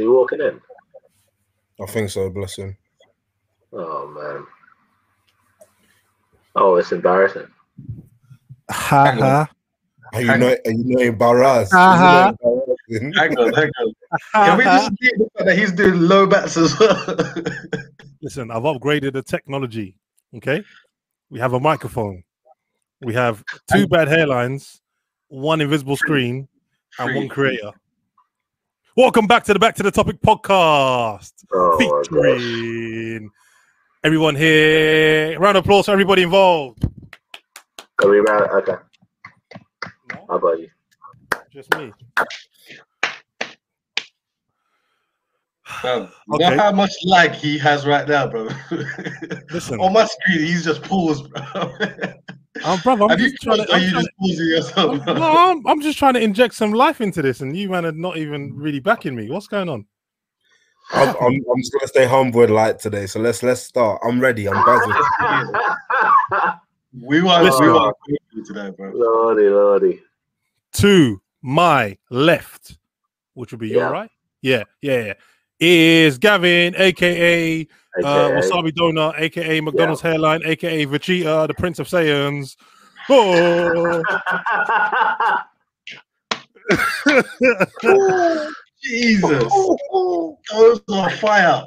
he walking in? I think so. Bless him. Oh man. Oh, it's embarrassing. Ha Hang ha. Are you Hang know? Are you know embarrassed? Uh-huh. Hang on, hang on. Can we just get the fact that he's doing low bats as well? Listen, I've upgraded the technology. Okay, we have a microphone. We have two bad hairlines, one invisible screen, and one creator. Welcome back to the Back to the Topic podcast, Oh featuring everyone here. Round of applause for everybody involved. Are we round? Okay. No, How about you? just me. Bro, Okay. know how much lag he has right now, bro. Listen, On my screen, he's just paused, bro. um, brother, I'm Have you just trying to. or I'm you trying just pausing yourself? Bro? no, I'm, I'm just trying to inject some life into this, and you man are not even really backing me. What's going on? I'm, I'm, I'm just gonna stay humble and light today. So let's let's start. I'm ready. I'm buzzing. We want, Listen. we want you today, bro. lordy, lordy. to my left, which would be your right. Yeah, yeah, yeah. Is Gavin, aka uh, Wasabi Donut, aka McDonald's hairline, aka Vegeta, the Prince of Saiyans. Oh, Jesus. Those are fire.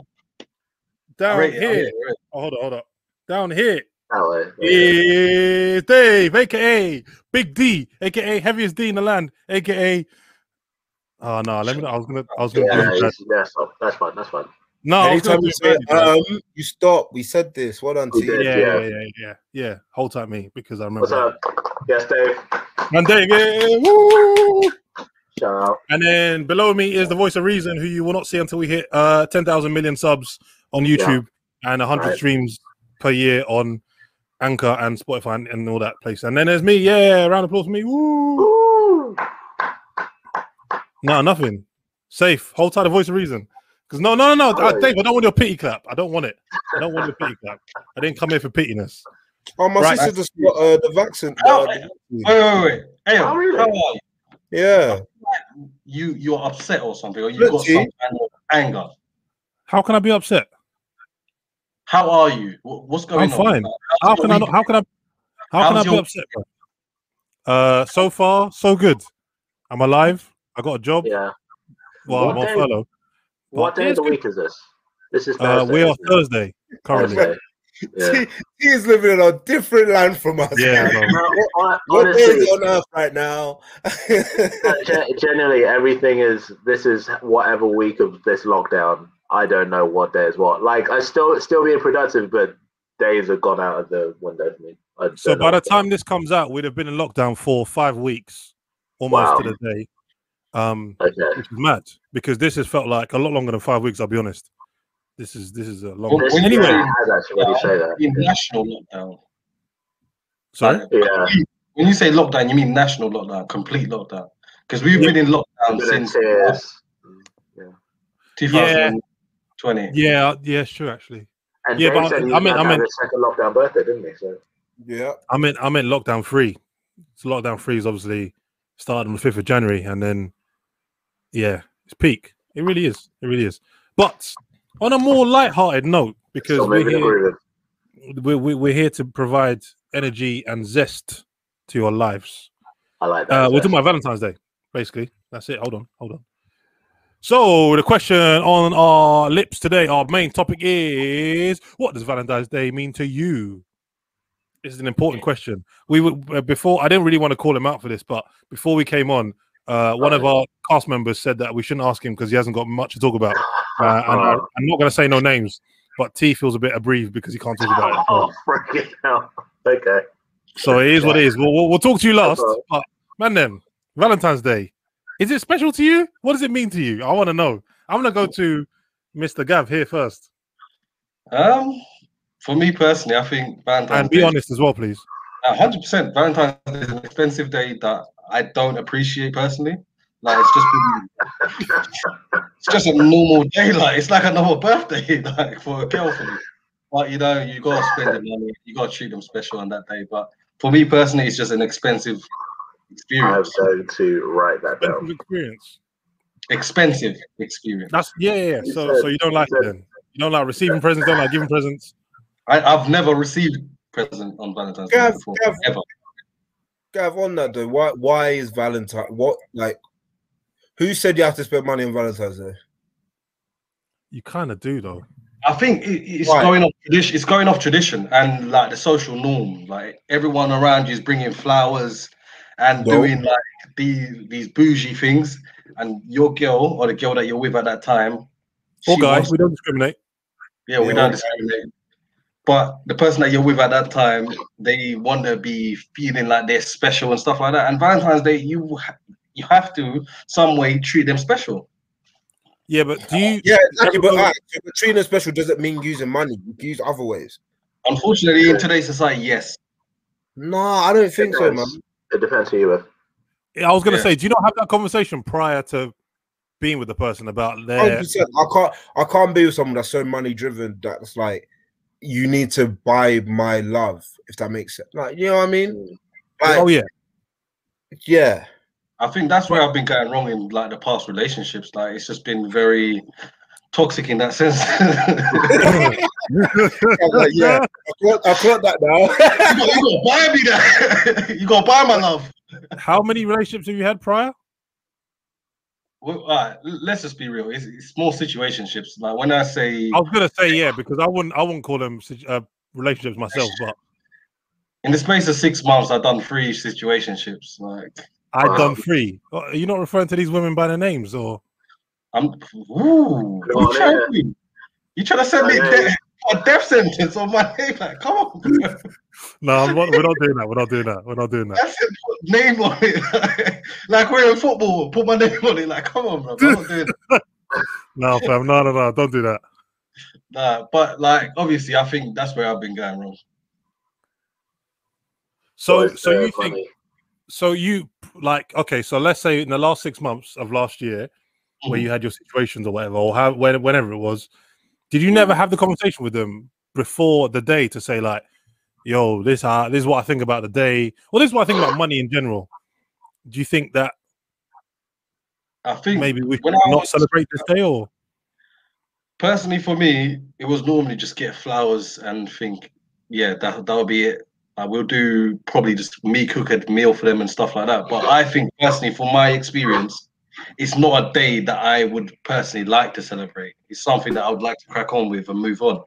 down Rate it, here. rate it, Oh, hold on, hold on. Down here That way. is Dave, aka Big D, aka heaviest D in the land, aka. Oh no, let me. know. I was gonna. I was gonna. Yeah, do that. it's- that's fine. That's fine. That's fine. No, I was gonna Anytime you say um, you stop. We said this. Well done, We T. did. yeah, yeah. yeah, yeah, yeah, yeah. Hold tight, me, because I remember. What's up? Yes, Dave. And David. Woo! Shout out. And then below me is the voice of reason, who you will not see until we hit uh 10,000 million subs on YouTube and 100 Right. streams per year on Anchor and Spotify and, and all that place. And then there's me. Yeah, round of applause for me. Woo! Woo! No, nothing. Safe. Hold tight, the voice of reason. Because no, no, no, no, uh, Oh. Dave, I don't want your pity clap. I don't want it. I don't want your pity clap. I didn't come here for pittiness. Oh, my Right. sister just got uh, the vaccine. Oh, Wait, the- wait, wait. Hey, Oh, how are you? yeah. You you're upset or something, or you Look, got some kind of anger. How can I be upset? How are you? What's going on? I'm fine. How's How can I not, how can I how can I How's be your- upset? Bro? Uh so far, so good. I'm alive. I got a job. Yeah. Well, I'm What on day- furlough. What day of the good. week is this? This is Uh, Thursday. we are it? Thursday currently. Thursday. Yeah. T, T is living in a different land from us. Yeah, No, hon- What day is on earth right now? ge- generally everything is. This is whatever week of this lockdown. I don't know what day is what. Like I still still being productive, but days have gone out of the window for me. So by the time this comes out, we'd have been in lockdown for five weeks, almost Wow. to the day. Um, Okay. which is mad because this has felt like a lot longer than five weeks. I'll be honest. This is this is a long. Well, This when anyway, actually when you say that. National lockdown. sorry. Like, Yeah. When you say lockdown, you mean national lockdown, complete lockdown. Because we've been in lockdown Been in since tears. 2020. Yeah, yeah, sure. Actually, And Yeah, but said he I mean- I mean- second lockdown birthday, didn't he? So yeah. I meant I meant lockdown three. So lockdown three is obviously started on the fifth of January, and then yeah, it's peak. It really is. It really is. But on a more light-hearted note, because we're here, we're, we're here to provide energy and zest to your lives. I like that. Uh, we're talking about Valentine's Day, basically. That's it. Hold on, hold on. So the question on our lips today, our main topic is: What does Valentine's Day mean to you? This is an important question. We would uh, before I didn't really want to call him out for this, but before we came on, uh, one of our cast members said that we shouldn't ask him because he hasn't got much to talk about. Uh, and I, I'm not going to say no names, but T feels a bit aggrieved because he can't talk about it. Oh, freaking hell. Okay. So it is what it is. We'll, we'll, we'll talk to you last. But man, then Valentine's Day, is it special to you? What does it mean to you? I want to know. I'm gonna go to Mr. Gav here first, Um, for me personally, I think Valentine's and be Day- honest as well, please. hundred percent. Valentine's Day is an expensive day that I don't appreciate personally. Like it's just been, it's just a normal day. Like it's like a normal birthday, like for a girl for me. But you know, you gotta spend the money. You gotta treat them special on that day. But for me personally, it's just an expensive experience. I'm experience. going to write that Expensive down. experience. expensive experience. That's yeah, yeah. yeah. So said- so you don't like he it said- then? You don't like receiving presents, don't like giving presents. I, I've never received present on Valentine's Day Gav, before. Gav, Ever. Gav, on that though, why why is Valentine? What like? Who said you have to spend money on Valentine's Day? You kind of do though. I think it's Why? going off tradition. It's going off tradition and like the social norm. Like everyone around you is bringing flowers and No. doing like these these bougie things, and your girl or the girl that you're with at that time. Or she guys, we don't discriminate. yeah, we Yeah. don't discriminate. But the person that you're with at that time, they want to be feeling like they're special and stuff like that. And Valentine's Day, you you have to some way treat them special. Yeah, but do you? Yeah, exactly. But Everyone- alright, so the treating special doesn't mean using money. You can use other ways. Unfortunately, in today's society, yes. No, I don't think so, man. It depends who you're with. I was gonna Yeah. say, do you not have that conversation prior to being with the person about Hundred their? percent. I can't. I can't be with someone that's so money driven that's like, you need to buy my love. If that makes sense. Like, you know what I mean? Like, Oh yeah, yeah. I think that's where I've been going wrong in like the past relationships. Like it's just been very toxic in that sense. Like, yeah. I clock, I clock that now. you, gotta, buy me that. you gotta buy my love. How many relationships have you had prior? Well, all right, let's just be real. It's, it's more situationships. Like when I say I was gonna say yeah because I wouldn't. I wouldn't call them uh, relationships myself, but in the space of six months, I've done three situationships. Like I've Wow. done three. Uh, Are you not referring to these women by their names or? I'm, ooh, you on, trying yeah. to you trying to send me Yeah, de- yeah. a death sentence on my name? Like, come on, bro. No, I'm not, we're not doing that. We're not doing that. We're not doing that. That's it, put name on it. like we're in football, put my name on it. Like, come on, bro. I'm not doing that. No, fam. No, no, no. Don't do that. Nah, but like obviously I think that's where I've been going wrong. So, so uh, you think? So you like? Okay, so let's say in the last six months of last year, where Mhm. you had your situations or whatever, or how, when, whenever it was, did you never have the conversation with them before the day to say like, "Yo, this uh, this is what I think about the day," Well, this is what I think about money in general? Do you think that I think maybe we should not was- celebrate this day, or personally for me, it was normally just get flowers and think, yeah, that that'll be it. I will do probably just me cook a meal for them and stuff like that. But I think personally, from my experience, it's not a day that I would personally like to celebrate. It's something that I would like to crack on with and move on.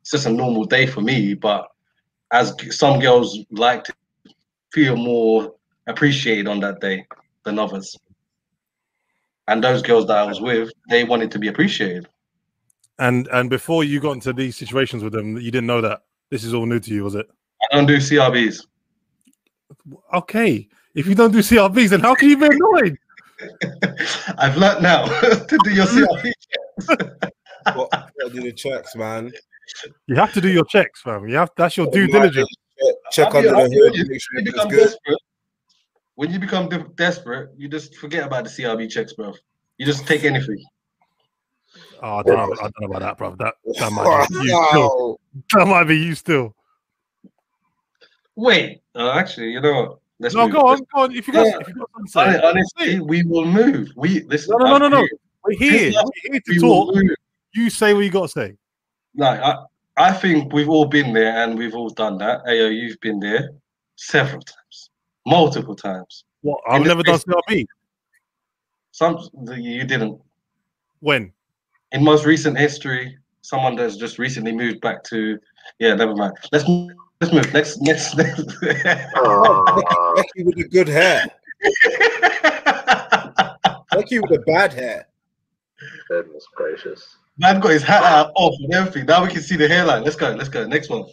It's just a normal day for me. But as some girls like to feel more appreciated on that day than others. And those girls that I was with, they wanted to be appreciated. and and before you got into these situations with them, you didn't know that this is all new to you, was it? I don't do CRBs. Okay, if you don't do CRBs, then how can you be annoyed? I've learned now to do your CRB. What, gotta do the checks, man. You have to do your checks, fam. You have that's your due diligence. Check, check I'll under the be hood, make sure When you it's become good. desperate, when you become de- desperate, you just forget about the CRB checks, bro. You just take anything. Oh, I don't know. I don't know about that, bro. That that might be you still. Wow. That might be you still. Wait, uh, actually, you know what? Let's No, move. go on, go on. If you got, Yeah. if you got something to say, Honestly, we will move. We listen. No, no, no, no, no. we're here. We're here to We talk. You say what you got to say. Like I, I think we've all been there and we've all done that. Ayo, you've been there several times, multiple times. What? I've this never done case- CRB. Some you didn't. When? in most recent history, someone that's just recently moved back to yeah, never mind. Let's let's move. Next next next. Aw, Becky with the good hair. Becky with the bad hair. goodness gracious. Man got his hat out off and everything. Now we can see the hairline. Let's go. Let's go. Next one.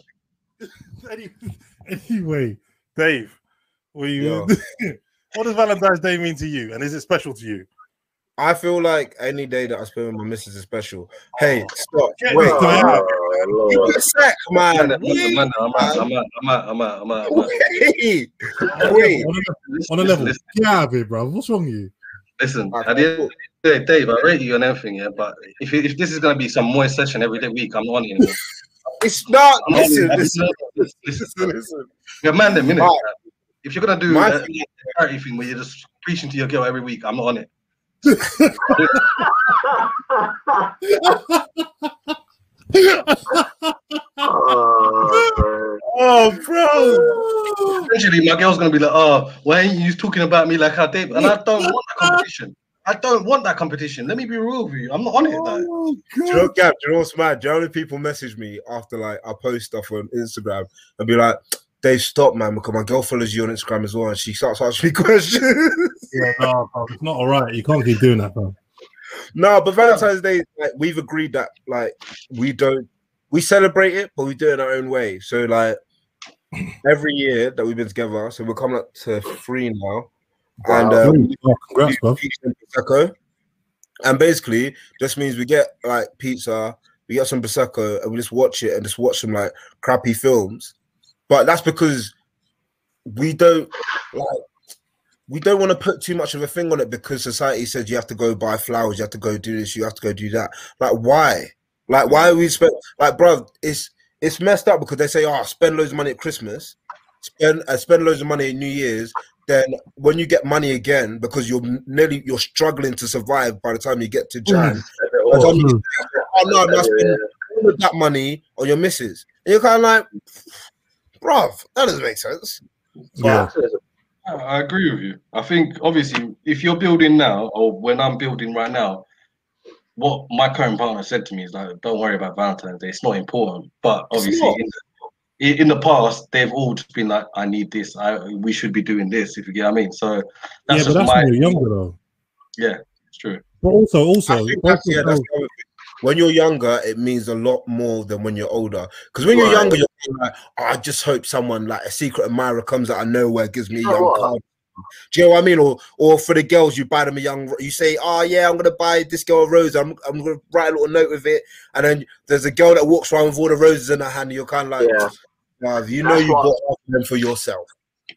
Anyway, Dave, were you? Yeah. what does Valentine's Day mean to you, and is it special to you? I feel like any day that I spend with my missus is special. Hey, oh. stop. Get Wait, this guy. Oh, give me Lord. a sec, man. Man, man, Wait, I'm out. I'm out. I'm out. I'm out. I'm out. I'm out. wait, wait. On a, Listen, level, listen, get out of here, bro. What's wrong with you? Listen, Alright, at the end cool. of the day, Dave, I rate you and everything, yeah. But if if this is gonna be some more session every day week, I'm not on it anymore. It's not. I'm not on Listen, it. listen, listen, listen, listen. listen. Man, the minute. Alright. If you're gonna do My a charity thing where you're just preaching to your girl every week, I'm not on it. oh, Oh, bro. Eventually, my girl's gonna be like, "Oh, why ain't you talking about me like I did?" And I don't want that competition. I don't want that competition. Let me be real with you. I'm not on it. Like, Oh, Do you know, Gav, do you know what's mad? Do you know how people message me after like I post stuff on Instagram and be like, Dave, stop, man, because my girl follows you on Instagram as well, and she starts asking me questions. Yeah, no, bro, it's not all right. You can't keep doing that, bro. No, but Valentine's Day, like we've agreed that like we don't we celebrate it, but we do it in our own way. So like every year that we've been together, so we're coming up to three now. And Wow. um, Oh, congrats, bro. and prosecco. And basically, just means we get like pizza, we get some prosecco, and we just watch it and just watch some like crappy films. But that's because we don't like we don't want to put too much of a thing on it because society says you have to go buy flowers, you have to go do this, you have to go do that. Like why? Like why are we spend like bro? It's it's messed up because they say, oh, spend loads of money at Christmas, spend uh, spend loads of money at New Year's, then when you get money again because you're nearly you're struggling to survive by the time you get to Jan, by the time you get oh no, I'm not spending all of that money on your missus. And you're kind of like, bruv, that doesn't make sense. Yeah. I I agree with you. I think obviously, if you're building now, or when I'm building right now, what my current partner said to me is like, "Don't worry about Valentine's Day; it's not important." But obviously, in the, in- in the past, they've all just been like, "I need this. I we should be doing this." If you get what I mean. So Yeah, that's but just that's my when you're younger, though. yeah, it's true. But also, also, I think that's, yeah, that's the other thing. When you're younger, it means a lot more than when you're older. Because when you're younger, you're like, oh, I just hope someone like a secret admirer comes out of nowhere, gives me a You young card. Do you know what I mean? Or or for the girls, you buy them a young. You say, "Oh yeah, I'm gonna buy this girl a rose. I'm I'm gonna write a little note with it." And then there's a girl that walks around with all the roses in her hand. And you're kind of like, Yeah. "Bruv, you know That's you what- bought them for yourself."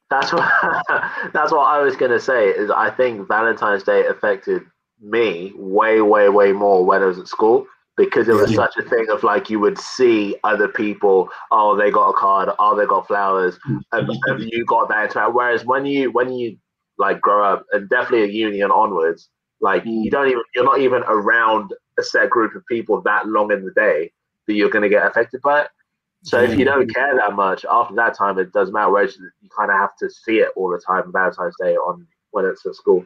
That's what that's what I was gonna say. Is I think Valentine's Day affected me way, way, way more when I was at school because it was Yeah. such a thing of like you would see other people. Oh, they got a card. Oh, they got flowers. Mm. Have, have you got that interaction? Whereas when you when you like grow up and definitely a union onwards, like mm. you don't even you're not even around a set group of people that long in the day that you're gonna get affected by it. So if you don't care that much, after that time, it doesn't matter. Whereas you kind of have to see it all the time, Valentine's Day on when it's at school.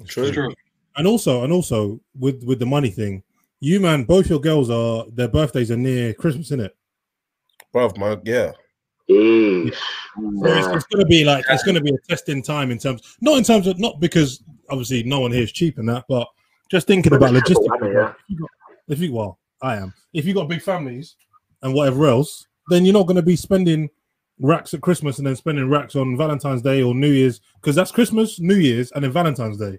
It's true. and also, and also with with the money thing, you man, both your girls are their birthdays are near Christmas, isn't it? Bruv, my yeah. Eesh. So it's, it's going to be like it's going to be a testing time in terms, not in terms of not because obviously no one here is cheap and that, but just thinking about logistics. yeah. If you got, if you well, I am. If you got big families and whatever else, then you're not going to be spending racks at Christmas and then spending racks on Valentine's Day or New Year's because that's Christmas, New Year's, and then Valentine's Day.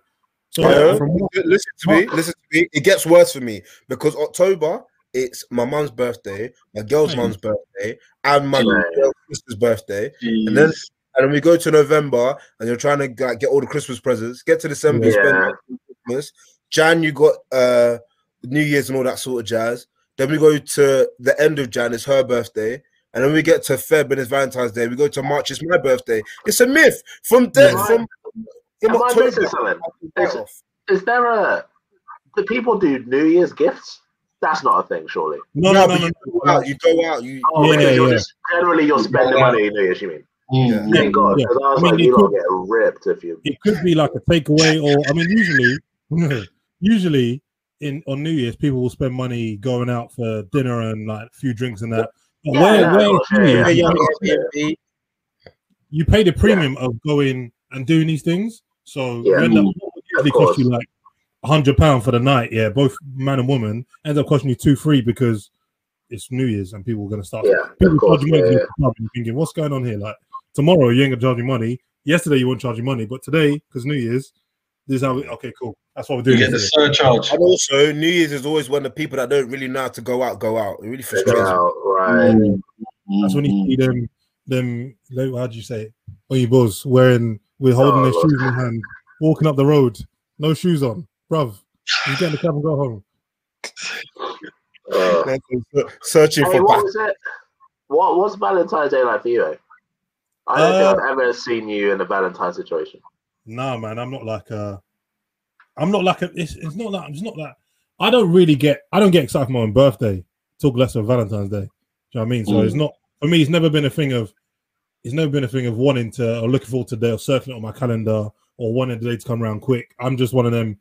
So Yeah. from Listen to me. Listen to me. It gets worse for me because October it's my mum's birthday, my girl's Hey. mum's birthday, and my girl's sister's birthday. And then- And then we go to November, and you're trying to like, get all the Christmas presents. Get to December, you spend Christmas. Jan, you got uh New Year's and all that sort of jazz. Then we go to the end of Jan, it's her birthday. And then we get to Feb and it's Valentine's Day. We go to March, it's my birthday. It's a myth. From there, from, from Am I October. missing something? I can get Is- Is there a? Do people do New Year's gifts? That's not a thing, surely. no, No, no, but no, you no, go out. You go out. You Oh, Yeah, because you're yeah. just generally you're spending Yeah. money in New Year's. You mean? Mm, Yeah. Thank God, yeah. I was I mean, like, it you don't could- get ripped if you. it could be like a takeaway or i mean usually usually in on new year's people will spend money going out for dinner and like a few drinks and that but Yeah, where, yeah, where of it's course, New yeah, Year's, yeah, yeah, you pay the premium of going and doing these things so Yeah. you end up what would usually cost course. you like hundred pound for the night yeah both man and woman ends up costing you two free because it's new year's and people are going to start Yeah, people of course. money Yeah, yeah. go to the club and thinking what's going on here like tomorrow you ain't gonna charge me money yesterday you won't charge me money but today because new year's this is how we, okay cool that's what we're You doing get the this year. surcharge. And also, New Year's is always when the people that don't really know how to go out go out. It really Go frustrates me. out, right. Mm, That's when you see them, them. How do you say it? Oh, you boys wearing, we're holding Oh, their Lord. shoes in hand, walking up the road, no shoes on, bruv. You get in the cab and go home. Uh, Searching hey, for what back. was it? What was Valentine's Day like for you? eh? I don't Uh, think I've ever seen you in a Valentine situation. Nah, man, I'm not like uh, I'm not like a, it's, it's not that it's not that I don't really get I don't get excited for my own birthday. Talk less of Valentine's Day. Do you know what I mean? So Mm. it's not for me. It's never been a thing of it's never been a thing of wanting to or looking forward to the day or circling it on my calendar or wanting the day to come around quick. I'm just one of them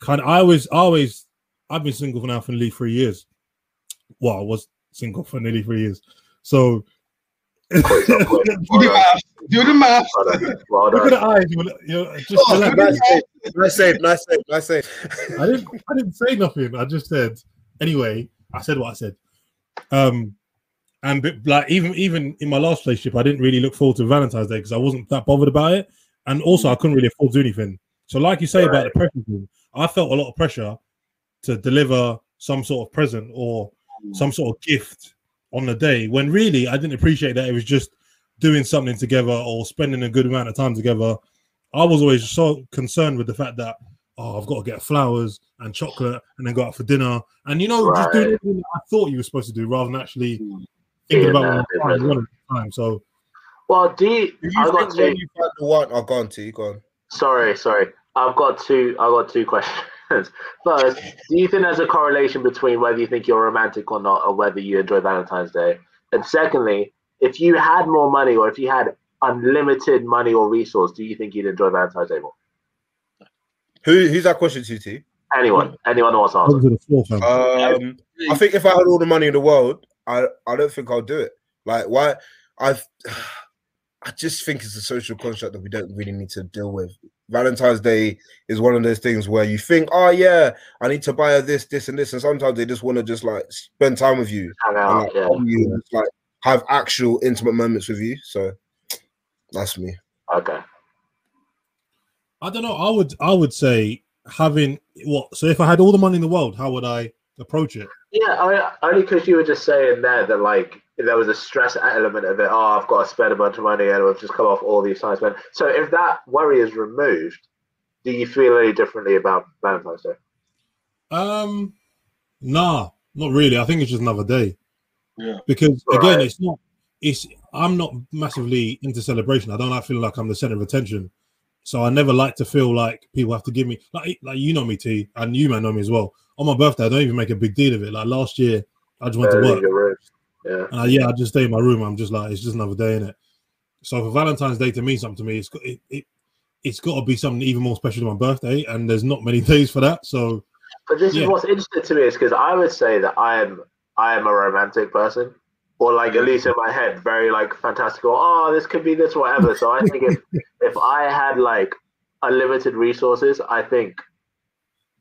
kind of. I always, I always, I've been single for now for nearly three years. Well, I was single for nearly three years. So Quick, quick. Do the math. Do the math. Well look at the eyes. You're, you're just Oh, relax. nice save, nice save, nice save, nice save. I didn't I didn't say nothing. I just said anyway, I said what I said. Um and but, like even even in my last relationship, I didn't really look forward to Valentine's Day because I wasn't that bothered about it. And also I couldn't really afford to do anything. So like you say about the pressure thing, I felt a lot of pressure to deliver some sort of present or some sort of gift on the day when really I didn't appreciate that it was just doing something together or spending a good amount of time together. I was always so concerned with the fact that oh, I've got to get flowers and chocolate and then go out for dinner. And you know, just doing Right. I thought you were supposed to do rather than actually Mm. Thinking Yeah, about nah, what I'm different. wanting at the time. So Well, do you? Do I you got two. you find the one, I've gone to you, go on. Sorry, sorry. I've got two. I've got two questions. First, do you think there's a correlation between whether you think you're romantic or not, or whether you enjoy Valentine's Day? And secondly, if you had more money, or if you had unlimited money or resource, do you think you'd enjoy Valentine's Day more? Who who's that question to? T? Anyone, anyone who wants to answer? over to the floor, fam. Um, I think if I had all the money in the world, I I don't think I'll do it. Like why? I've I just think it's a social construct that we don't really need to deal with. Valentine's Day is one of those things where you think, oh yeah, I need to buy her this, this, and this, and sometimes they just want to just like spend time with you Hang and out, like, yeah. you, and, like have actual intimate moments with you. So that's me. Okay. I don't know. I would I would say having what so if I had all the money in the world, how would I approach it? Yeah, I, only because you were just saying there that like there was a stress element of it. Oh, I've got to spend a bunch of money, and I've just come off all these times. So if that worry is removed, do you feel any differently about Valentine's Day? Um nah, not really. I think it's just another day. Yeah. Because again, Right. it's not it's I'm not massively into celebration. I don't like feeling like I'm the center of attention. So I never like to feel like people have to give me like like you know me T and you man know me as well. On my birthday, I don't even make a big deal of it. Like last year, I just went to Uh, work. Yeah. And I, yeah, I just stay in my room. I'm just like, it's just another day in it. So for Valentine's Day to mean something to me, it's got it, it it's got to be something even more special than my birthday, and there's not many days for that. So But this Yeah. is what's interesting to me is because I would say that I am I am a romantic person, or like at least in my head, very like fantastical. Oh, this could be this, whatever. So I think if if I had like unlimited resources, I think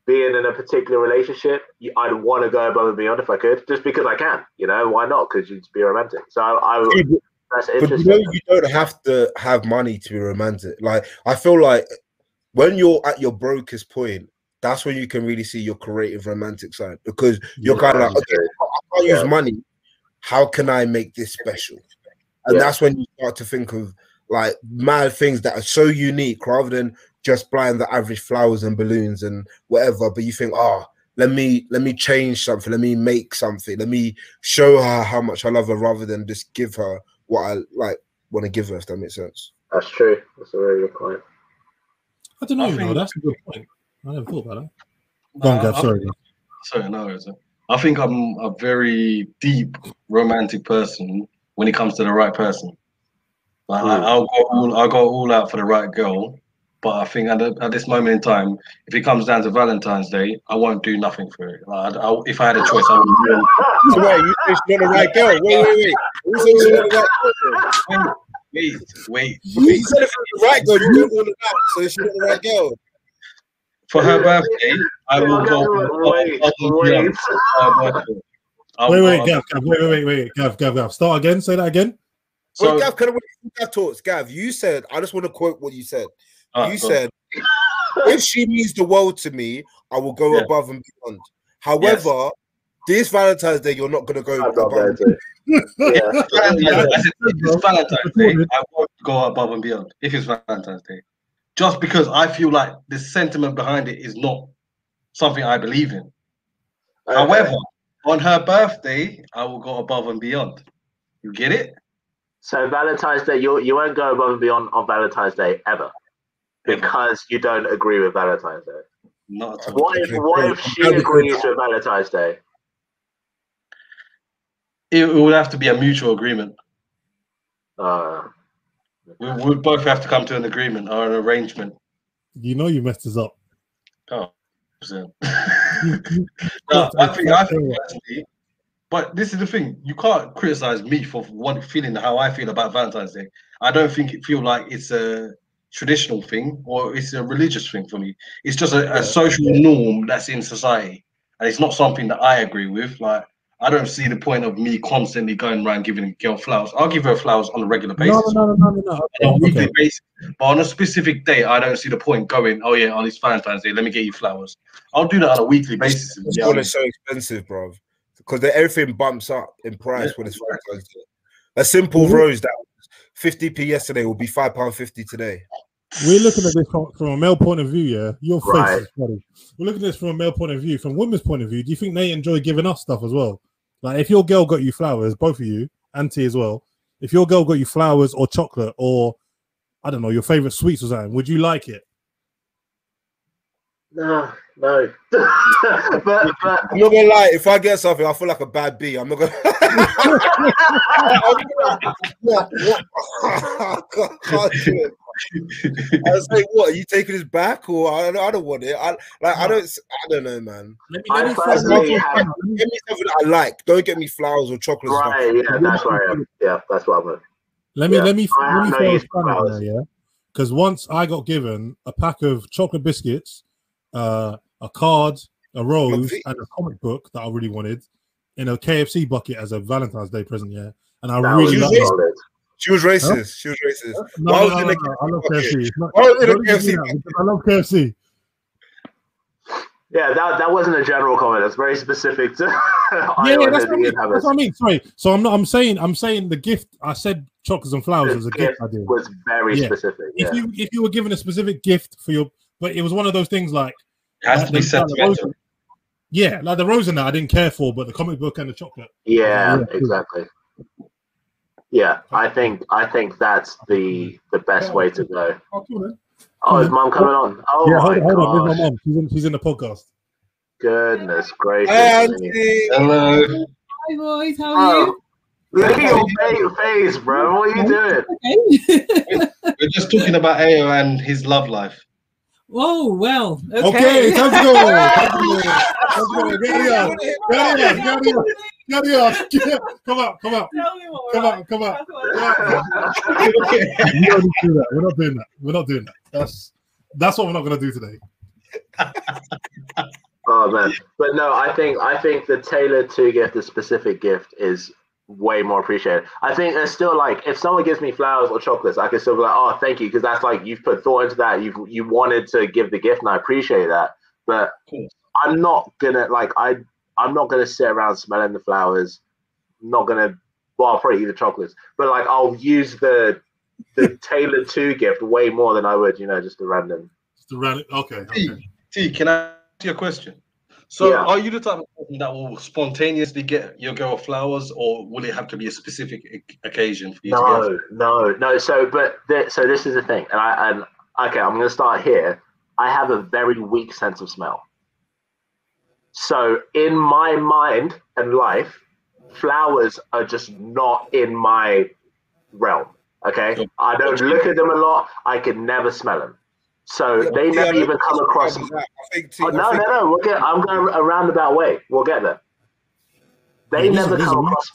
being in a particular relationship, I'd want to go above and beyond if I could, just because I can. You know, why not? Because you'd be romantic. So I, I would. That's But you interesting. know, you don't have to have money to be romantic. Like I feel like when you're at your brokest point, that's when you can really see your creative romantic side because you're kind of like, okay, I can't use money. How can I make this special? And Yeah. that's when you start to think of like mad things that are so unique rather than just buying the average flowers and balloons and whatever. But you think, oh, let me let me change something, let me make something, let me show her how much I love her rather than just give her what I like want to give her, if that makes sense. That's true. That's a very good point. I don't know. I you know, think- that's a good point. I never thought about that. Go on, Gav. Uh, Sorry. Gav. Sorry, no, it's I think I'm a very deep romantic person when it comes to the right person. Like I, Mm. I'll go all I'll go all out for the right girl, but I think at, the, at this moment in time, if it comes down to Valentine's Day, I won't do nothing for it. Like, I, I, if I had a choice, I would. do- So wait, you say she's not the right girl. Wait, wait, wait. You say she's not the right girl. Wait, wait. You said if it's the right girl, you don't want it out. So she's not the right girl. For her birthday, I will go. Wait, above and beyond wait. for her birthday. I Wait, will wait, go- Gav, Gav, wait, wait, wait, wait, Gav, Gav, Gav. Start again. Say that again. So, Wait, Gav, can I Gav talks? Gav, you said, I just want to quote what you said. Ah, you said, if she means the world to me, I will go Yeah. above and beyond. However, this Valentine's Day, you're not going to go I'm above going and to. Yeah. Valentine's, I if it's Valentine's Day, I won't go above and beyond. If it's Valentine's Day, just because I feel like the sentiment behind it is not something I believe in. However, on her birthday, I will go above and beyond. You get it? so Valentine's Day, you you won't go above and beyond on Valentine's Day ever. Because you don't agree with Valentine's Day. Not at all. What if what if she I'm agrees cleared with Valentine's Day? It, it would have to be a mutual agreement. Uh, We we would both have to come to an agreement or an arrangement. You know you messed us up. Oh, so- You- you- no, I think I think Yeah. personally, but this is the thing: you can't criticize me for one feeling how I feel about Valentine's Day. I don't think it feel like it's a traditional thing or it's a religious thing for me. It's just a, a social norm that's in society, and it's not something that I agree with. Like I don't see the point of me constantly going around giving a girl flowers. I'll give her flowers on a regular basis. no, no, no, no, no. on a Okay, weekly okay. basis. But on a specific day, I don't see the point going, oh yeah, on this Valentine's Day, let me get you flowers. I'll do that on a weekly basis. Yeah, one is so expensive, bro. Because everything bumps up in price Yeah, when it's Valentine's Day. A simple Mhm. rose that was 50p yesterday will be five pound fifty today. We're looking at this from, from a male point of view, yeah. Your face Right. is funny. We're looking at this from a male point of view. From women's point of view, do you think they enjoy giving us stuff as well? Like if your girl got you flowers, both of you, Auntie as well. If your girl got you flowers or chocolate or I don't know, your favorite sweets or something, would you like it? no, no. but but I'm not gonna lie, if I get something, I feel like a bad bee. I'm not gonna what, what? I can't, can't do it. I was like, what? Are you taking this back, or I don't, I don't want it. I like, I don't, I don't know, man. Let me, I let me throw personally Get me something I like. Don't get me flowers or chocolates. and stuff. right, yeah, that's where I. Yeah, that's what I'm with. Let me Yeah, let me I let have me no throw a use for spanner in flowers. there, yeah. Because once I got given a pack of chocolate biscuits, uh, a card, a rose, and a comic book that I really wanted in a KFC bucket as a Valentine's Day present, yeah. And I That really loved it. Solid. She was racist. She was racist. No, Why no, was no, in a no, I love bucket? KFC. It's not- Why was in a don't give me KFC that, I love KFC. Yeah, that, that wasn't a general comment. It's very specific to Yeah, Iowa yeah, that's what, I mean. that's what I mean. Sorry. So I'm not. I'm saying. I'm saying the gift. I said chocolates and flowers The as a gift gift. I did. was very Yeah. specific. Yeah. If you if you were given a specific gift for your, but it was one of those things like it has to be the- like the rose- sentimental. Yeah, like the rose and that I didn't care for, but the comic book and the chocolate. Yeah, Yeah. exactly. Yeah, I think I think that's the the best way to go. Oh, cool. Is mom coming on? Oh yeah, my hold, hold on. god! There's my mom. She's in, she's in the podcast. Goodness gracious! Hi, Hello. Hi boys, how are Oh, look at your fa- face, bro. What are you doing? Okay. We're just talking about Ao and his love life. oh well. Okay, Okay. time to go. Time to go. Time to go. Get it out. Get it out. Get it out. Get out. Get out. Come out. Come out. Tell me more. Come out. Come out. We don't do that. We're not doing that. We're not doing that. That's that's what we're not gonna do today. Oh man, but no, I think I think the tailored to gift, the specific gift, is way more appreciated. I think it's still like if someone gives me flowers or chocolates, I can still be like, oh, thank you, because that's like you've put thought into that. You've you wanted to give the gift, and I appreciate that. But Cool. I'm not gonna like I I'm not gonna sit around smelling the flowers. I'm not gonna well, I'll probably eat the chocolates, but like I'll use the the Taylor 2 gift way more than I would, you know, just a random. Just to run it. Okay. okay. T, can I ask you a question? So, Yeah. are you the type of person that will spontaneously get your girl flowers, or will it have to be a specific occasion for you to No, no, no. So, but th- so this is the thing, and I and okay, I'm going to start here. I have a very weak sense of smell. So, in my mind and life, flowers are just not in my realm. Okay, I don't look at them a lot. I can never smell them. So they never I even come across. Think. Oh, no, no, no. We'll get. I'm going a roundabout way. We'll get there. They Yeah, never is- this is come across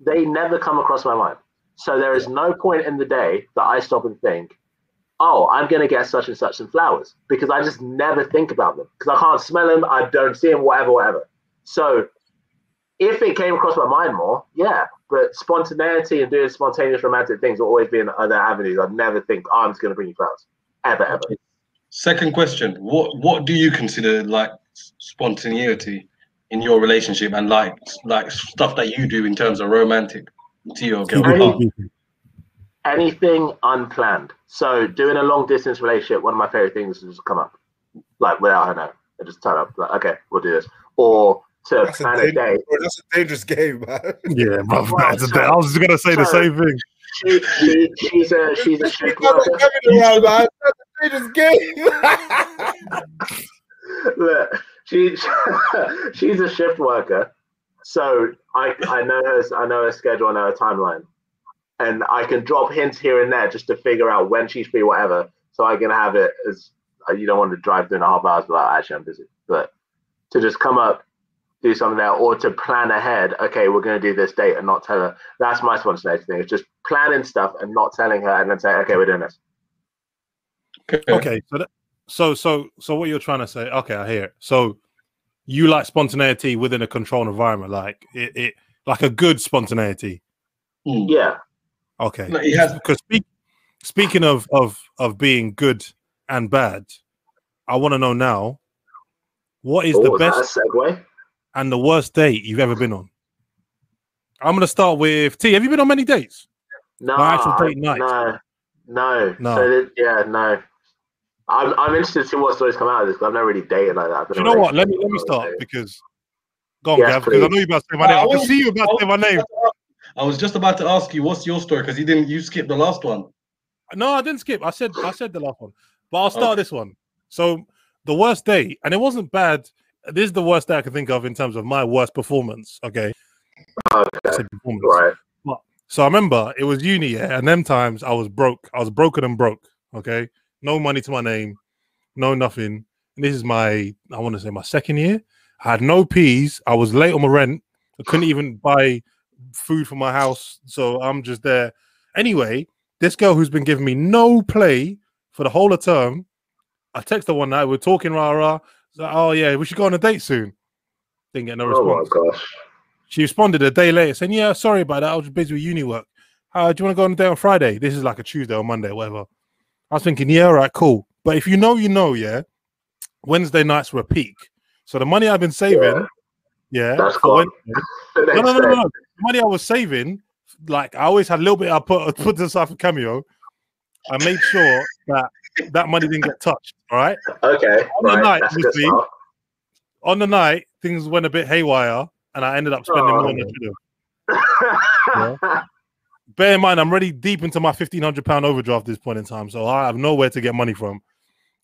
they never come across my mind. So there is no point in the day that I stop and think, oh, I'm going to get such and such some flowers because I just never think about them because I can't smell them, I don't see them, whatever, whatever. So if it came across my mind more, yeah, but spontaneity and doing spontaneous romantic things will always be in other avenues. I'd never think, oh, I'm just going to bring you flowers. Ever, ever. Second question: What what do you consider like spontaneity in your relationship, and like like stuff that you do in terms of romantic to your girl? Any- partner? anything unplanned. So doing a long distance relationship, one of my favorite things is just come up, like without her know, I just turn up, like okay, we'll do this, or to That's a, plan a dangerous, day. bro, that's a dangerous game, man. Yeah, bro. Well, that's a- so- I was just gonna say the same thing. she, she, she's a she's a shift worker. Kevin around, man. This game. Look, she she's a shift worker, so I I know her I know her schedule, I know her timeline, and I can drop hints here and there just to figure out when she's free, whatever. So I can have it as uh, you don't want to drive two and a half hours, without actually I'm busy. But to just come up, do something there, or to plan ahead. Okay, we're going to do this date and not tell her. That's my spontaneity thing. It's just planning stuff and not telling her, and then say, okay, we're doing this. Okay, so that, so so so what you're trying to say? Okay, I hear it. So you like spontaneity within a controlled environment, like it, it like a good spontaneity. Hmm. Yeah. Okay, No, he has- because speak, speaking of of of being good and bad, I want to know now what is Oh, the best segue? and the worst date you've ever been on. I'm gonna start with T. Have you been on many dates? No, My actual date night. no, no, No. So that, yeah, no. I'm I'm interested to see what stories come out of this because I've never really dated like that. You know what? Let me let me start because go on, Yes, Gav, because I know you about to say my name. I I can see you about to say my name. I was just about to ask you what's your story because you didn't you skipped the last one. No, I didn't skip. I said I said the last one, but I'll start this one. So the worst day, and it wasn't bad. This is the worst day I can think of in terms of my worst performance. Okay, I Okay, said performance. right. So I remember it was uni, yeah, and them times I was broke. I was broken and broke. Okay, no money to my name, no nothing. And this is my, I want to say my second year. I had no peas. I was late on my rent. I couldn't even buy food for my house, so I'm just there. Anyway, this girl who's been giving me no play for the whole of term, I text her one night. We're talking rah rah. Like, oh yeah, we should go on a date soon. Didn't get no Oh my response. gosh. She responded a day later saying, Yeah, sorry about that. I was busy with uni work. Uh, do you want to go on a date on Friday? This is like a Tuesday or Monday, whatever. I was thinking, Yeah, all right, cool. But if you know, you know, yeah, Wednesday nights were a peak. So the money I've been saving, Yeah. Yeah, That's gone. No, no, no, no, no. The money I was saving, like I always had a little bit I put put this aside for cameo. I made sure that that money didn't get touched. All right. Okay, the right. night, good obviously. On the night, things went a bit haywire, and I ended up spending Oh. more than I should have. bear in mind, I'm already deep into my fifteen hundred pound overdraft at this point in time, so I have nowhere to get money from.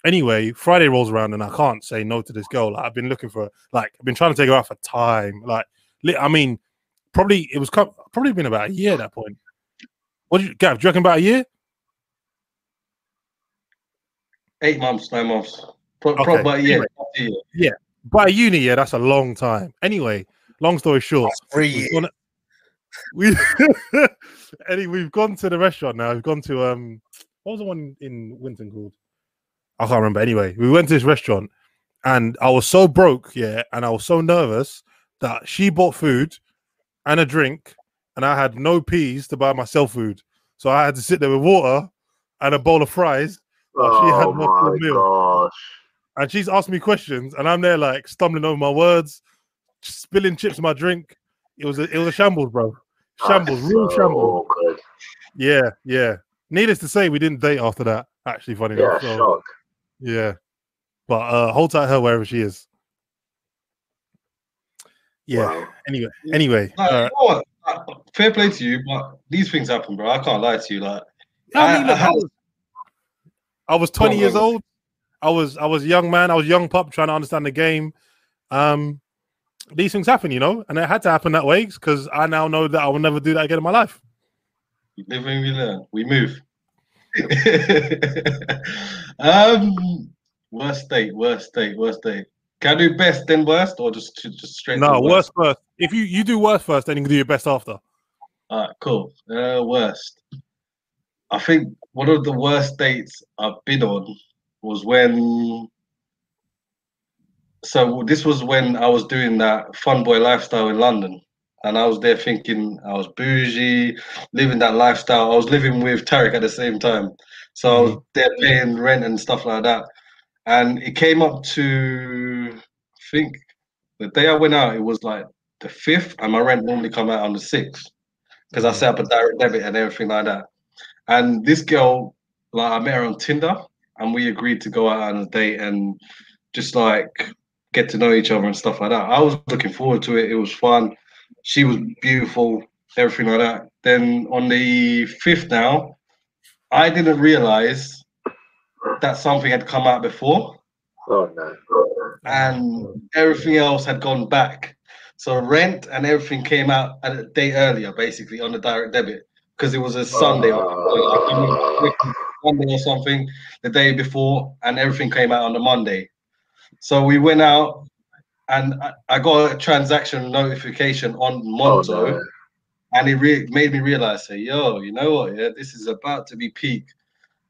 Anyway, Friday rolls around and I can't say no to this girl. Like, I've been looking for, like, I've been trying to take her out for time. Like, li- I mean, probably it was probably been about a year at that point. What do you, Gav? Do you reckon about a year? Eight months, nine months. Pro- Okay. Probably about a year. Anyway. up to a year. By uni, yeah, that's a long time. Anyway, long story short, Three we've years. gone, we Eddie, we've gone to the restaurant now. We've gone to um, what was the one in Winton called? I can't remember. Anyway, we went to this restaurant, and I was so broke, yeah, and I was so nervous that she bought food and a drink, and I had no peas to buy myself food, so I had to sit there with water and a bowl of fries, Oh, she had oh my meal. gosh. and she's asking me questions, and I'm there like stumbling over my words, spilling chips in my drink. It was a, it was a shambles, bro. Shambles, That's real so shambles. awkward. Yeah, yeah. Needless to say, we didn't date after that. Actually, funny Yeah, enough. So, shock. Yeah, but uh, hold tight her wherever she is. Yeah. Wow. Anyway, anyway. Like, Uh, you know? Fair play to you, but these things happen, bro. I can't lie to you. Like, I mean, I- I look, I had- I was 20 years on. old. I was I was a young man. I was a young pup trying to understand the game. Um, these things happen, you know, and it had to happen that way because I now know that I will never do that again in my life. we live and we learn. We move. um, worst date, worst date, worst date. Can I do best then worst, or just just straight? No, the worst first. If you you do worst first, then you can do your best after. All right, cool. Uh, worst. I think one of the worst dates I've been on was when. So this was when I was doing that fun boy lifestyle in London, and I was there thinking I was bougie, living that lifestyle. I was living with Tarek at the same time, so I was mm-hmm. there paying rent and stuff like that. And it came up to, I think, the day I went out, it was like the fifth, and my rent normally come out on the sixth because I mm-hmm. set up a direct debit and everything like that. And this girl, like I met her on Tinder, and we agreed to go out on a date and just like get to know each other and stuff like that. I was looking forward to it. It was fun. She was beautiful. everything like that. Then on the fifth now, I didn't realize that something had come out before Oh no. and everything else had gone back. So rent and everything came out a day earlier, basically on the direct debit because it was a Sunday, Oh. Sunday or something, the day before, and everything came out on the Monday. So we went out, and I, I got a transaction notification on Oh, Monzo, no. and it re- made me realize, say, yo, you know what? Yeah, this is about to be peak.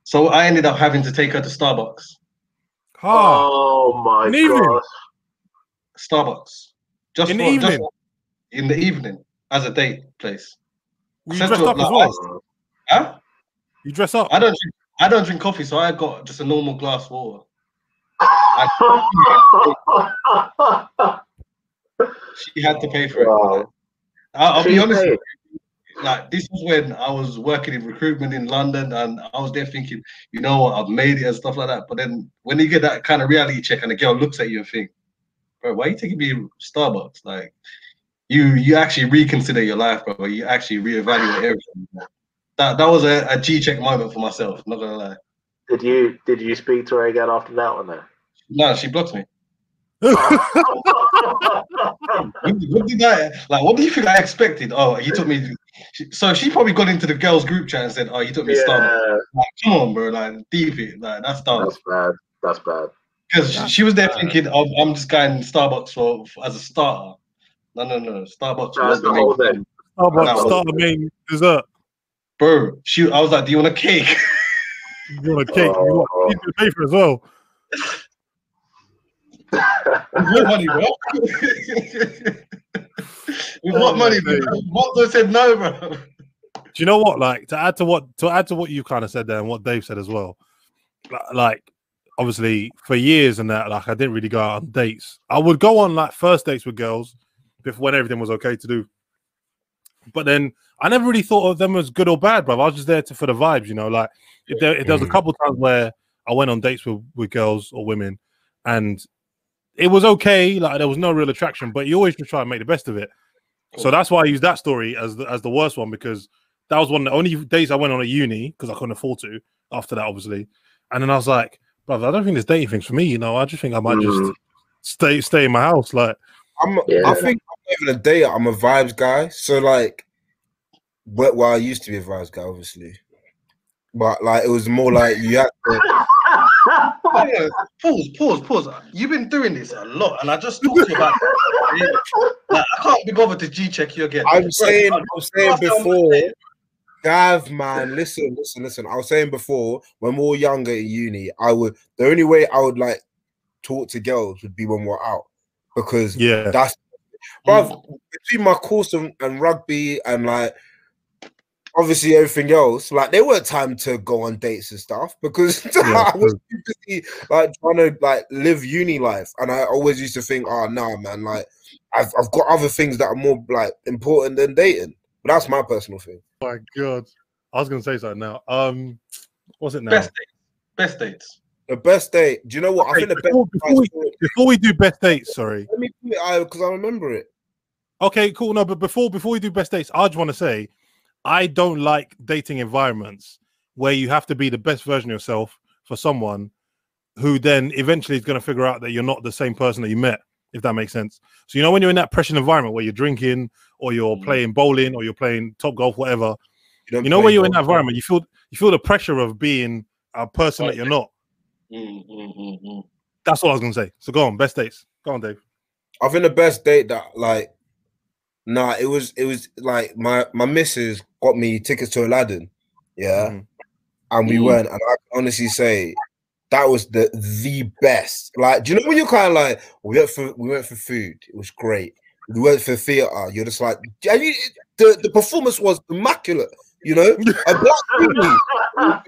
So I ended up having to take her to Starbucks. Ah, Oh my An evening. god. Starbucks. Just In the for- just evening? for- in the evening as a date place. you Central dressed up as well. Huh? You dress up. I don't drink, I don't drink coffee, so I got just a normal glass of water. She had to pay for it. Wow. I'll, I'll be honest. paid. with you, Like this was when I was working in recruitment in London, and I was there thinking, you know what, I've made it and stuff like that. But then when you get that kind of reality check, and the girl looks at you and think, bro, why are you taking me to Starbucks? Like, you you actually reconsider your life, bro. You actually reevaluate everything. That that was a, a G check moment for myself. Not gonna lie. Did you did you speak to her again after that one then? No, she blocked me. What, what did I like? What do you think I expected? Oh, he took me. she- So she probably got into the girls' group chat and said, "Oh, you took me to Starbucks." Like, come on, bro. Like, deep it. Like, that's dumb. that's bad. That's bad. Because she, she was there thinking, oh, "I'm just going Starbucks for, for- as a starter." No, no, no. Starbucks That's was the the whole main thing. Starbucks No. start the main dessert. bro. She, I was like, "Do you want a cake?" You want a cake? You want Oh. you pay for it as well. With what money, bro? With what money, bro? What they said no, bro. Do you know what? Like to add to what to add to what you kind of said there and what Dave said as well. Like obviously for years and that, like I didn't really go out on dates. I would go on like first dates with girls before when everything was okay to do. But then I never really thought of them as good or bad, bro. I was just there to, for the vibes, you know. Like if there, if there was a Mm. couple times where I went on dates with, with girls or women, and it was okay. Like there was no real attraction, but you always just try and make the best of it. So that's why I use that story as the, as the worst one because that was one of the only days I went on at uni because I couldn't afford to. After that, obviously, and then I was like, brother, I don't think this dating thing's for me. You know, I just think I might just Mhm. stay stay in my house. Like, I'm. Yeah. I think I'm not even a dater. I'm a vibes guy. So like, well, well, I used to be a vibes guy, obviously, but like it was more like you had to. Yeah, pause, pause, pause. You've been doing this a lot, and I just talked to you about. like, I can't be bothered to G check you again. I'm saying, I- I'm saying last before, said- Gav, man, listen, listen, listen. I was saying before, when we were younger in uni, I would the only way I would like talk to girls would be when we're out because yeah, that's bruv, between my course and, and rugby and like obviously everything else, like there weren't time to go on dates and stuff because I was too busy like trying to like live uni life. And I always used to think, oh no, man, like I've I've got other things that are more like important than dating. But that's my personal thing. my god, I was gonna say something now. Um, what's it now? Best dates. Best dates. The best date. Do you know what? I Okay, think the before- best before we- Before we do best dates, sorry. let me put it because I remember it. Okay, cool. No, but before before we do best dates, I just want to say I don't like dating environments where you have to be the best version of yourself for someone who then eventually is going to figure out that you're not the same person that you met, if that makes sense. So you know when you're in that pressure environment where you're drinking or you're Mm. playing bowling or you're playing Topgolf, whatever. don't You know when you're in that environment, you feel you feel the pressure of being a person that you're not. Mm. That's what I was gonna say. So go on, best dates. Go on, Dave. I think the best date that like nah, it was it was like my my missus got me tickets to Aladdin, yeah, Mhm. and we Mm. went, and I can honestly say that was the the best. Like, do you know when you're kind of like we went for we went for food, it was great. We went for theater, you're just like and you, the the performance was immaculate. You know, a black genie, a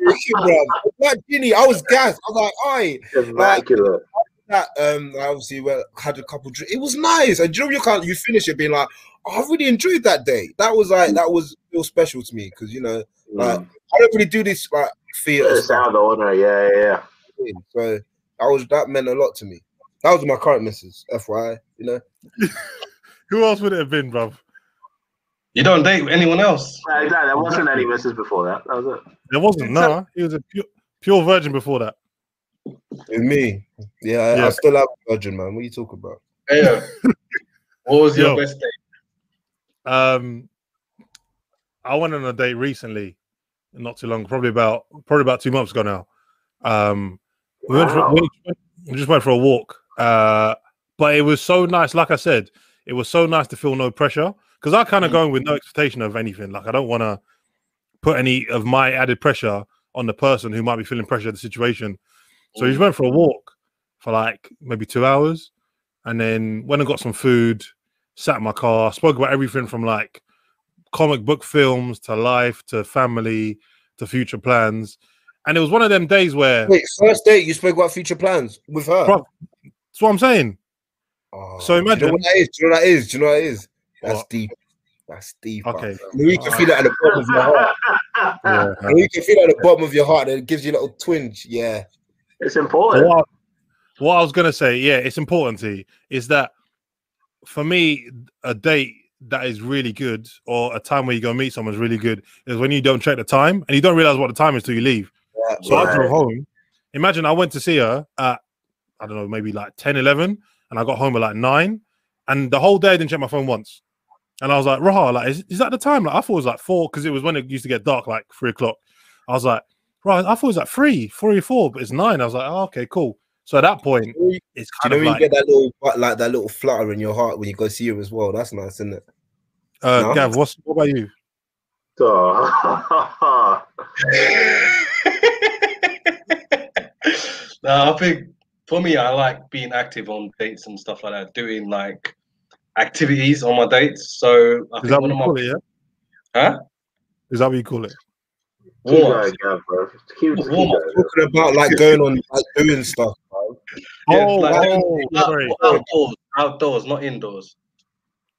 black genie. I was gassed. I was like, "Aye, Immaculate. that um I obviously went had a couple drinks. It was nice. And do you know you can't you finish it being like, oh, I really enjoyed that day. That was like that was real special to me because you know like Mm. I don't really do this like theater It's stuff. out of order. Yeah, yeah, yeah. So that was that meant a lot to me. That was my current missus, FYI, you know. Who else would it have been, bruv? You don't date anyone else. Yeah, exactly. There wasn't any misses before that. That was it. There wasn't. No, he was a pure, pure virgin before that. With me, yeah, I, Yeah. I still have a virgin, man. What are you talking about? Yeah. what was your Yo. best date? Um, I went on a date recently, not too long, probably about probably about two months ago now. Um, we, went for, Wow. we, we just went for a walk, uh, but it was so nice. Like I said, it was so nice to feel no pressure because I kind of Mm. going with no expectation of anything. Like I don't want to put any of my added pressure on the person who might be feeling pressure of the situation. So we just went for a walk for like maybe two hours, and then went and got some food. Sat in my car, spoke about everything from like comic book films to life to family to future plans. And it was one of them days where Wait, first date, you spoke about future plans with her. Bro, that's what I'm saying. Oh, so do you know imagine- what that is? Do you know what that is? Do you know what that is? That's What? deep. That's deep. Okay. man. You can feel that at the bottom of your heart. Yeah. You can feel it at the bottom of your heart, and it gives you a little twinge. Yeah. It's important. what, I- what I was gonna say, yeah, it's important to you, is that for me, a date that is really good, or a time where you go meet someone's really good, is when you don't check the time and you don't realize what the time is till you leave. yeah. So I drove home. Imagine I went to see her at I don't know, maybe like 10, 11, and I got home at like nine, and the whole day I didn't check my phone once. And I was like, Raha, like, is, is that the time? Like, I thought it was like four because it was when it used to get dark, like three o'clock. I was like, right, I thought it was like three, three or four, but it's nine. I was like, oh, okay, cool. So at that point, Do it's you know of when like, you get that little like that little flutter in your heart when you go see her as well? That's nice, isn't it? Uh, no? Gav, what's what about you? Oh. no, I think for me, I like being active on dates and stuff like that, doing like activities on my dates. So I Is think that one what of you my call it? Yeah. Huh? Is that what you call it? Warm-ups. going, Gav, bro. Keep, keep Warm-up. Talking about like going on like doing stuff. bro. Yeah, oh, like- oh, Out- sorry. outdoors, outdoors, not indoors,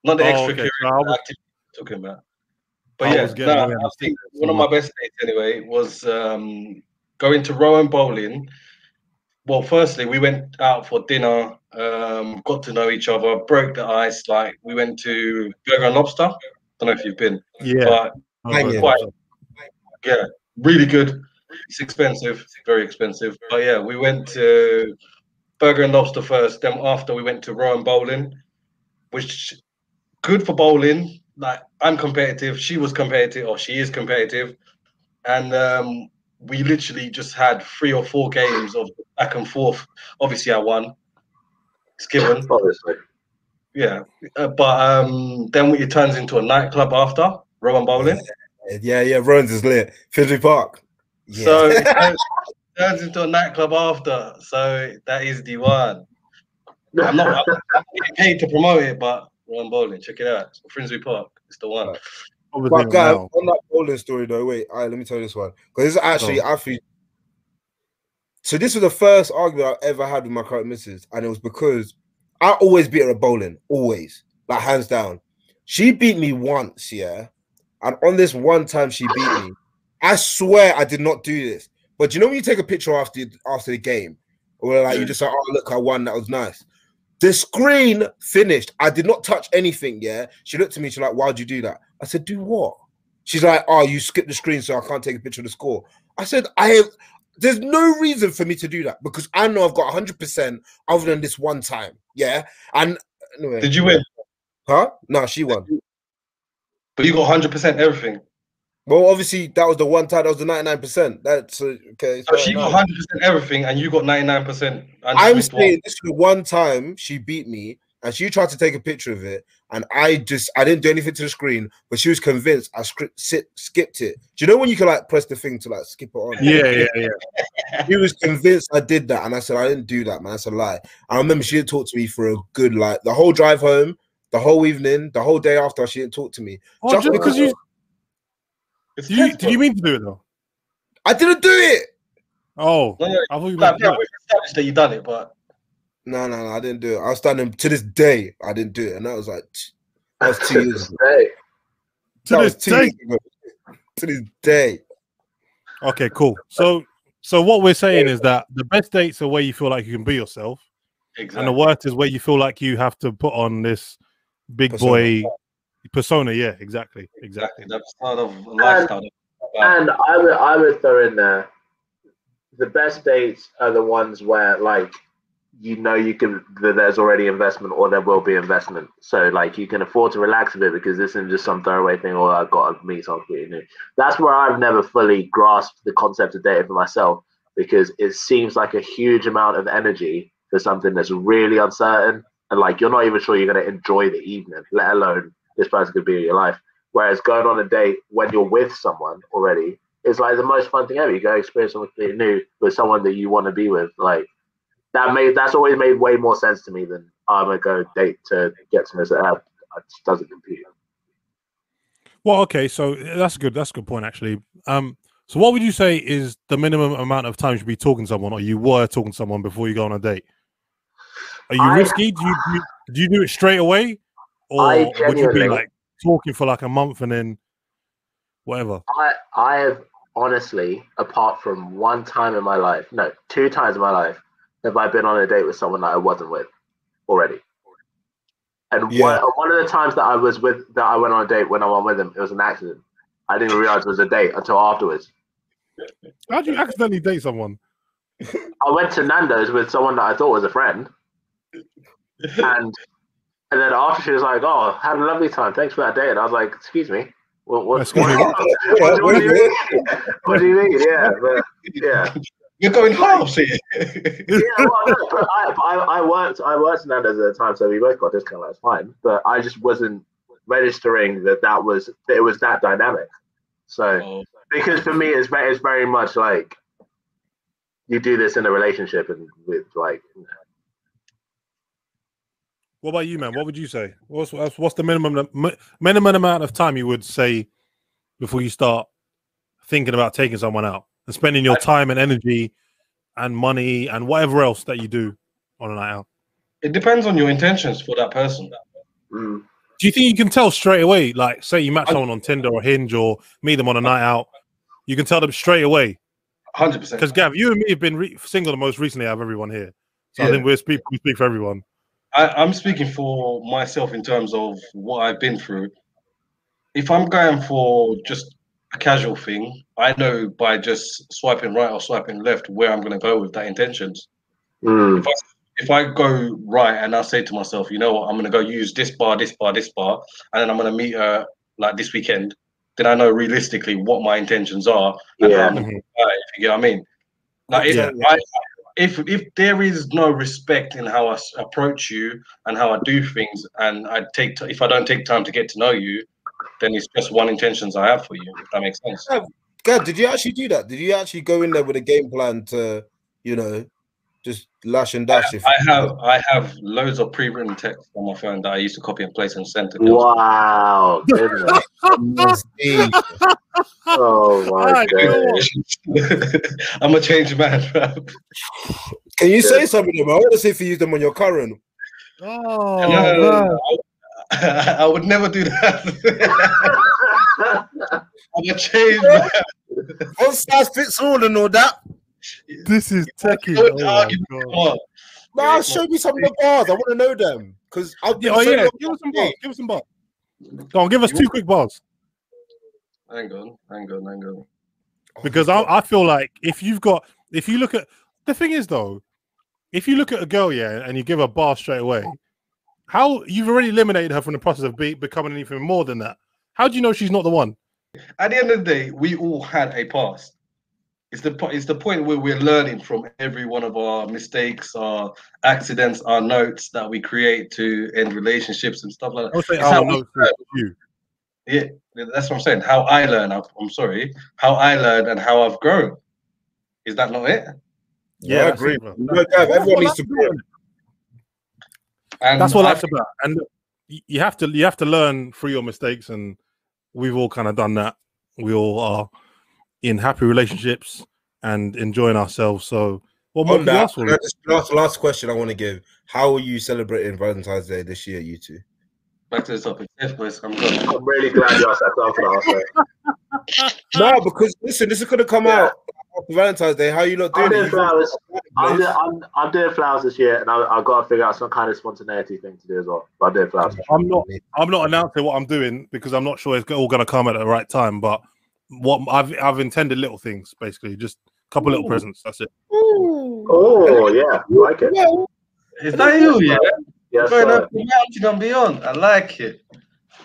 not the Oh, extra okay. So activity I'm talking about. But I yeah, no, I think one of my best dates anyway was um, going to Rowan Bowling. Well, firstly, we went out for dinner, um, got to know each other, broke the ice. Like we went to Burger and Lobster. I don't know if you've been, Yeah. but quite yeah, really good. It's expensive, very expensive. But yeah, we went to Burger and Lobster first. Then after we went to Rowan Bowling, which good for bowling. Like I'm competitive, she was competitive, or she is competitive, and um, we literally just had three or four games of back and forth. Obviously, I won. It's given, Obviously. yeah. Uh, but um, then it turns into a nightclub after Rowan Bowling. Yeah, yeah. Rowan's is lit. Finsbury Park. Yeah. So it turns, turns into a nightclub after. So that is the one. I'm not, I'm not getting paid to promote it, but Rowan Bowling, check it out. Finsbury Park, it's the one. Obviously But guys, now. on that bowling story though, wait, all right, let me tell you this one. Because this is actually Oh. I feel so this was the first argument I ever had with my current missus, and it was because I always beat her at bowling, always, like hands down. She beat me once, yeah, and on this one time she beat me, I swear I did not do this. But you know when you take a picture after after the game, or like you mm. just like, oh look, I won, that was nice. The screen finished. I did not touch anything. Yeah. She looked at me. She's like, "Why'd you do that?" I said, "Do what?" She's like, "Oh, you skipped the screen, so I can't take a picture of the score." I said, "I have." There's no reason for me to do that because I know I've got 100 percent other than this one time. Yeah. And anyway, Did you win? huh? No, she won. But you got 100% everything. Well, obviously that was the one time. That was the 99 percent. That's uh, okay. it's So she got 100% everything, and you got 99%. And I'm missed saying this is the one time she beat me and she tried to take a picture of it and I just I didn't do anything to the screen, but she was convinced I script, sit, skipped it. Do you know when you can like press the thing to like skip it on? Yeah, yeah, yeah. She was convinced I did that, and I said I didn't do that, man. That's a lie. I remember she didn't talk to me for a good like the whole drive home, the whole evening, the whole day after. She didn't talk to me. Oh, Just just because you It's did you, did you mean to do it though? I didn't do it. Oh, No, no, I thought you like, meant to yeah, we established that you done it, but No, no, no, I didn't do it. I was standing to this day. I didn't do it, and that was like that was two years ago. To this day. To this day. Okay, cool. So, so what we're saying is that the best dates are where you feel like you can be yourself, and the worst is where you feel like you have to put on this big Persona. boy persona. Yeah, exactly, exactly. Exactly. That's part of lifestyle. And I would I would throw in there the best dates are the ones where like you know you can that there's already investment or there will be investment. So like you can afford to relax a bit because this isn't just some throwaway thing or I've got to meet someone completely new. That's where I've never fully grasped the concept of dating for myself because it seems like a huge amount of energy for something that's really uncertain and like you're not even sure you're going to enjoy the evening, let alone this person could be in your life. Whereas going on a date when you're with someone already is like the most fun thing ever. You go experience something completely new with someone that you want to be with. Like that made that's always made way more sense to me than I'm gonna go date to get to know. That just doesn't compute. Well, okay, so that's good. That's a good point, actually. Um, so what would you say is the minimum amount of time you should be talking to someone, or you were talking to someone before you go on a date? Are you I- risky? Do you do you do it straight away, or I would you be like talking for like a month and then whatever? I I have honestly, apart from one time in my life, no, two times in my life, have I been on a date with someone that I wasn't with already. And Yeah. one, one of the times that I was with that I went on a date when I went with him, it was an accident. I didn't realize it was a date until afterwards. How do you accidentally date someone? I went to Nando's with someone that I thought was a friend, and and then after she was like, "Oh, had a lovely time. Thanks for that date." And I was like, "Excuse me, what? What, Excuse what, what, what do you mean? What do you mean? Yeah, but, yeah, You're going halves here. yeah. Well, no, but I, I, I worked, I worked in Nando's at the time, so we both got discount. That's fine, but I just wasn't registering that that was that it was that dynamic. So Oh, because for me, it's very, it's very much like you do this in a relationship and with like What about you, man? What would you say? What's what's, what's the minimum minimum amount of time you would say before you start thinking about taking someone out and spending your time and energy and money and whatever else that you do on a night out? it depends on your intentions for that person. mm, Do you think you can tell straight away? Like, say you match someone on Tinder or Hinge or meet them on a night out, you can tell them straight away. Hundred percent. Because Gav, you and me have been re- single the most recently out of everyone here, so I think we're speak we speak for everyone. I, I'm speaking for myself in terms of what I've been through. If I'm going for just a casual thing, I know by just swiping right or swiping left where I'm going to go with that intentions. mm, If I go right and I say to myself, you know what, I'm going to go use this bar, this bar, this bar, and then I'm going to meet her like this weekend, then I know realistically what my intentions are and Yeah. I'm going to if you get what I mean. Like if, Yeah. I, if if there is no respect in how I approach you and how I do things, and I take t- if I don't take time to get to know you, then it's just one intentions I have for you. If that makes sense. God, did you actually do that? Did you actually go in there with a game plan to, you know, just lash and dash? If I have I have loads of pre-written text on my phone that I used to copy and paste and send to girls. wow, goodness. oh my oh, god. I'm a changed man. fam. Can you say some of them? I want to see if you use them on your current. Oh, No, no, no, I, I would never do that. I'm a changed man. One size fits all and all that. this is techie. Don't Oh, my argue. God. Come on. Nah, show me some of the bars. I want to know them because I'll Yeah, oh yeah, give us some bars. Give us some bars. Go on, give us two quick bars. Hang on, hang on, hang on. because I, I feel like if you've got if you look at the thing is though if you look at a girl yeah and you give her a bar straight away how you've already eliminated her from the process of be, becoming anything more than that how do you know she's not the one At the end of the day, we all had a past. It's the po- it's the point where we're learning from every one of our mistakes, our accidents, our notes that we create to end relationships and stuff like that. I would say our how oh, we notes with you Yeah, that's what I'm saying. How I learn. I'm I'm sorry. How I learn and how I've grown. Is that not it? Yeah, I agree. it, bro. No, Gav, everyone needs to grow. And that's what I- that's about and you have to you have to learn through your mistakes and we've all kind of done that we all are in happy relationships and enjoying ourselves so what more On can you ask for just- last last question I want to give: How are you celebrating Valentine's Day this year, you two? back to the topic. Yes, boys, I'm good. I'm really glad you asked that question. No, because listen, this is gonna come Yeah. out after Valentine's Day. How are you not doing? I'm doing doing flowers. I'm, do- I'm, I'm doing flowers this year, and I, I've got to figure out some kind of spontaneity thing to do as well. But I'm doing flowers. I'm not. I'm not announcing what I'm doing because I'm not sure it's all going to come at the right time. But what I've I've intended little things basically, just a couple little presents. That's it. Oh yeah, I like it. Is that you? Yeah. Yes, Going sir. up the mountain and beyond. I like it.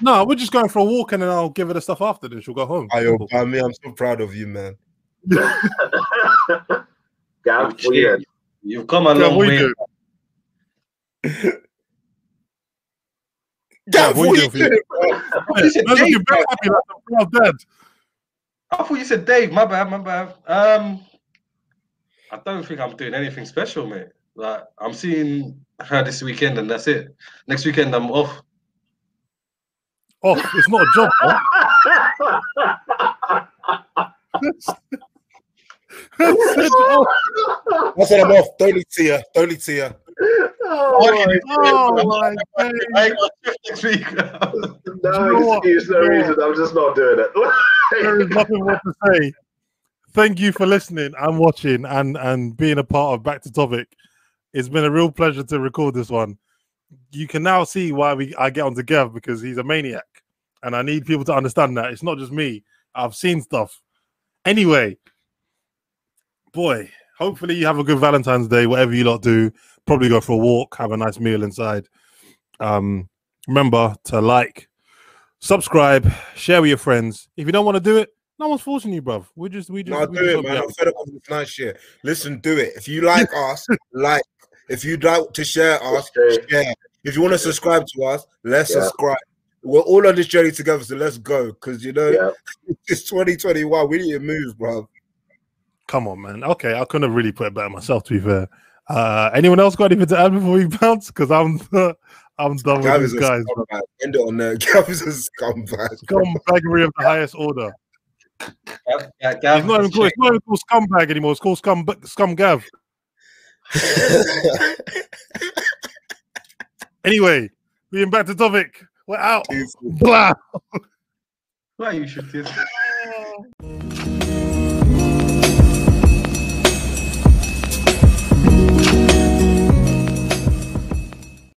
No, we're just going for a walk and then I'll give her the stuff after. Then she'll go home. I, by me, I'm so proud of you, man. Gav, what you doing? You've come a Yeah, long what you way. doing? Gav, what what you you doing doing? Yeah, you said man's Dave, looking very happy like a proud dad. I thought you said Dave. My bad, my bad. Um, I don't think I'm doing anything special, mate. Like I'm seeing her this weekend, and that's it. Next weekend I'm off. Oh, it's not a job. Bro. I said, oh, I said I'm off. Don't need to you. Don't need to you. oh, oh my I days. ain't got shift next week. no You know what? excuse, no reason. I'm just not doing there is nothing more to say. Thank you for listening and watching and and being a part of Back to Topic. It's been a real pleasure to record this one. You can now see why we I get on to Gav because he's a maniac, and I need people to understand that it's not just me. I've seen stuff. Anyway, boy, hopefully you have a good Valentine's Day. Whatever you lot do, probably go for a walk, have a nice meal inside. Um, remember to like, subscribe, share with your friends. If you don't want to do it, no one's forcing you, bruv. We just we just No, we do just it, man. I'm fed up with this nice shit. Listen, do it. If you like us, like. If you'd like to share us, Okay. share. If you want to subscribe to us, let's Yeah. subscribe. We're all on this journey together, so let's go. Because you know, Yeah. it's 2021. We need to move, bro. Come on, man. Okay, I couldn't have really put it better myself. To be fair, uh, anyone else got anything to add before we bounce? Because I'm I'm done Gav with these guys. scumbag. End it on there. Gav is a scumbag. Scumbaggery of the highest order. Gav- Gav- It's not even called, check. it's not even called scumbag anymore. It's called scum scum Gav. Anyway, being back to topic. We're out. Blah. Why you shifted?